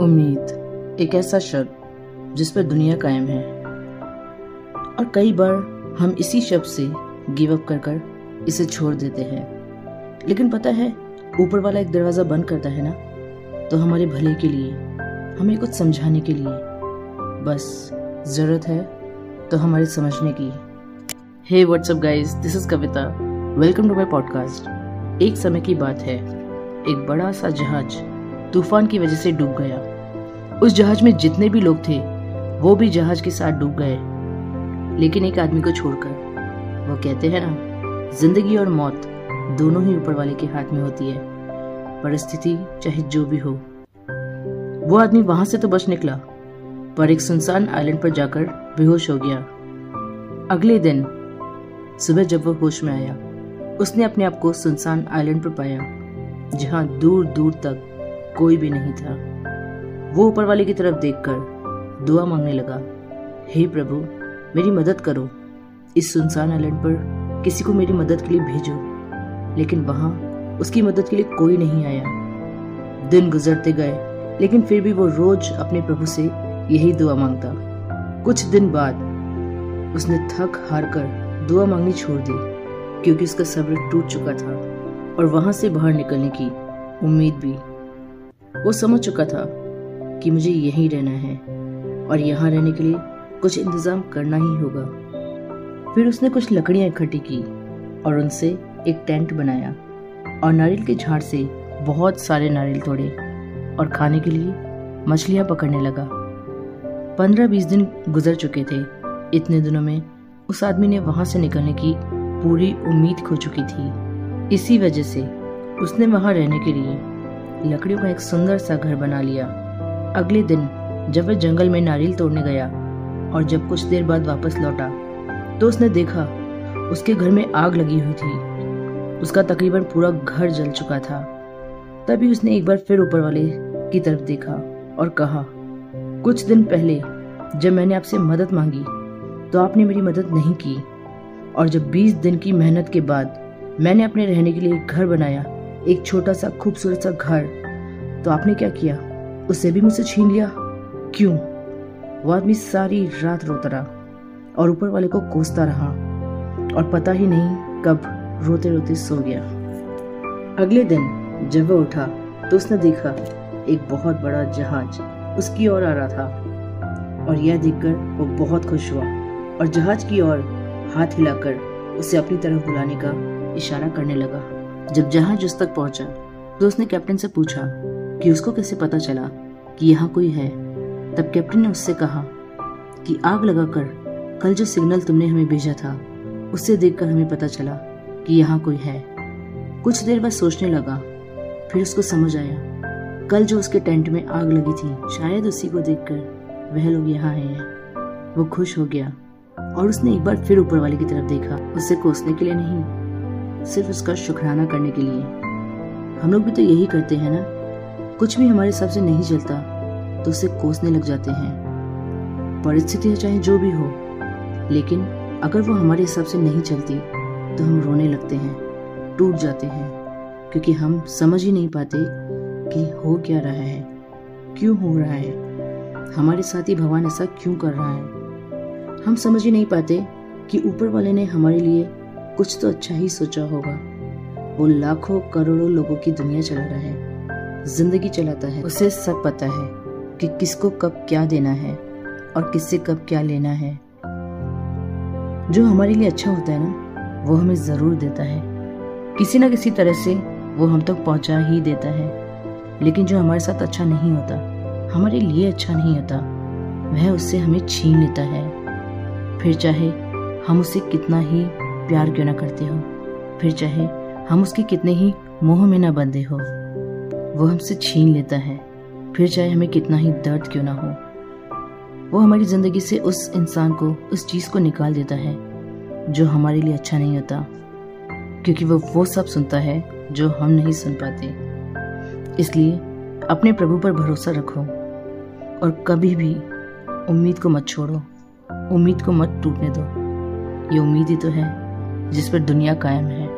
उम्मीद, एक ऐसा शब्द जिस पर दुनिया कायम है। और कई बार हम इसी शब्द से गिव अप कर कर इसे छोड़ देते हैं। लेकिन पता है, ऊपर वाला एक दरवाज़ा बंद करता है ना? तो हमारे भले के लिए, हमें कुछ समझाने के लिए। बस, ज़रूरत है तो हमारे समझने की। Hey what's up guys this is Kavita welcome to my podcast एक समय की बात है। एक बड़ा सा जहाज़ तूफ़ान की वजह से डूब गया। उस जहाज़ में जितने भी लोग थे, वो भी जहाज़ के साथ डूब गए। लेकिन एक आदमी को छोड़कर, वो कहते हैं ना, ज़िंदगी और मौत दोनों ही ऊपर वाले के हाथ में होती है परिस्थिति चाहे जो भी हो। वो आदमी वहाँ से तो बच निकला, पर एक सुनसान आइलैंड पर जाकर बेहोश हो गया। अगले दिन, सुबह जब वो होश में आया, उसने अपने आप को सुनसान आइलैंड पर पाया, जहाँ दूर दूर तक कोई भी नहीं था। वो ऊपर वाले की तरफ़ देखकर दुआ मांगने लगा, हे hey प्रभु, मेरी मदद करो। इस सुनसान आइलैंड पर किसी को मेरी मदद के लिए भेजो। लेकिन वहाँ उसकी मदद के लिए कोई नहीं आया। दिन गुजरते गए, लेकिन फिर भी वो रोज अपने प्रभु से यही दुआ माँगता। कुछ दिन बाद उसने थक हार कर दुआ मांगनी छोड़ दी, क्योंकि उसका सब्र टूट चुका था और वहाँ से बाहर निकलने की उम्मीद भी वो समझ चुका था। कि मुझे यहीं रहना है और यहाँ रहने के लिए कुछ इंतज़ाम करना ही होगा। फिर उसने कुछ लकड़ियाँ इकट्ठी की और उनसे एक टेंट बनाया और नारियल के झाड़ से बहुत सारे नारियल तोड़े और खाने के लिए मछलियाँ पकड़ने लगा। पंद्रह बीस दिन गुजर चुके थे। इतने दिनों में उस आदमी ने वहाँ से निकलने की पूरी उम्मीद खो चुकी थी। इसी वजह से उसने वहाँ रहने के लिए लकड़ियों का एक सुंदर सा घर बना लिया। अगले दिन जब वह जंगल में नारियल तोड़ने गया और जब कुछ देर बाद वापस लौटा तो उसने देखा उसके घर में आग लगी हुई थी। उसका तकरीबन पूरा घर जल चुका था। तभी उसने एक बार फिर ऊपर वाले की तरफ़ देखा और कहा, कुछ दिन पहले जब मैंने आपसे मदद मांगी तो आपने मेरी मदद नहीं की। और जब 20 दिन की मेहनत के बाद मैंने अपने रहने के लिए एक घर बनाया, एक छोटा सा खूबसूरत सा घर तो आपने क्या किया? उसे भी मुझसे छीन लिया। क्यों? वो आदमी सारी रात रोता रहा और ऊपर वाले को कोसता रहा और पता ही नहीं कब रोते रोते सो गया। अगले दिन जब वह उठा तो उसने देखा एक बहुत बड़ा जहाज़ उसकी ओर आ रहा था और यह देखकर वो बहुत खुश हुआ और जहाज़ की ओर हाथ हिलाकर उसे अपनी तरफ़ बुलाने का इशारा करने लगा। जब जहाज़ उस तक पहुँचा तो उसने कैप्टन से पूछा कि उसको कैसे पता चला कि यहाँ कोई है, तब कैप्टन ने उससे कहा कि आग लगाकर कल जो सिग्नल तुमने हमें भेजा था, उससे देखकर हमें पता चला कि यहाँ कोई है। कुछ देर बाद सोचने लगा, फिर उसको समझ आया, कल जो उसके टेंट में आग लगी थी, शायद उसी को देखकर वह लोग यहाँ आए हैं। वो खुश हो गया और उसने एक बार फिर ऊपर वाले की तरफ़ देखा। उसे कोसने के लिए नहीं, सिर्फ़ उसका शुक्राना करने के लिए। हम लोग भी तो यही करते हैं ना? कुछ भी हमारे हिसाब से नहीं चलता तो उसे कोसने लग जाते हैं। परिस्थितियाँ चाहे जो भी हो, लेकिन अगर वो हमारे हिसाब से नहीं चलती तो हम रोने लगते हैं, टूट जाते हैं, क्योंकि हम समझ ही नहीं पाते कि हो क्या रहा है, क्यों हो रहा है, हमारे साथ ही भगवान ऐसा क्यों कर रहा है। हम समझ ही नहीं पाते कि ऊपर वाले ने हमारे लिए कुछ तो अच्छा ही सोचा होगा। वो लाखों करोड़ों लोगों की दुनिया चला रहा है। ज़िंदगी चलाता है। उसे सब पता है कि किसको कब क्या देना है और किससे कब क्या लेना है। जो हमारे लिए अच्छा होता है ना, वो हमें ज़रूर देता है। किसी ना किसी तरह से वो हम तक पहुँचा ही देता है। लेकिन जो हमारे साथ अच्छा नहीं होता, हमारे लिए अच्छा नहीं होता, वह उससे हमें छीन लेता है। फिर चाहे हम उसे कितना ही प्यार क्यों ना करते हो, फिर चाहे हम उसके कितने ही मोह में ना बंधे हो। वो हमसे छीन लेता है। फिर चाहे हमें कितना ही दर्द क्यों ना हो। वो हमारी ज़िंदगी से उस इंसान को, उस चीज़ को निकाल देता है, जो हमारे लिए अच्छा नहीं होता। क्योंकि वो वो सब सुनता है, जो हम नहीं सुन पाते। इसलिए अपने प्रभु पर भरोसा रखो और कभी भी उम्मीद को मत छोड़ो। उम्मीद को मत टूटने दो। ये उम्मीद ही तो है, जिस पर दुनिया कायम है।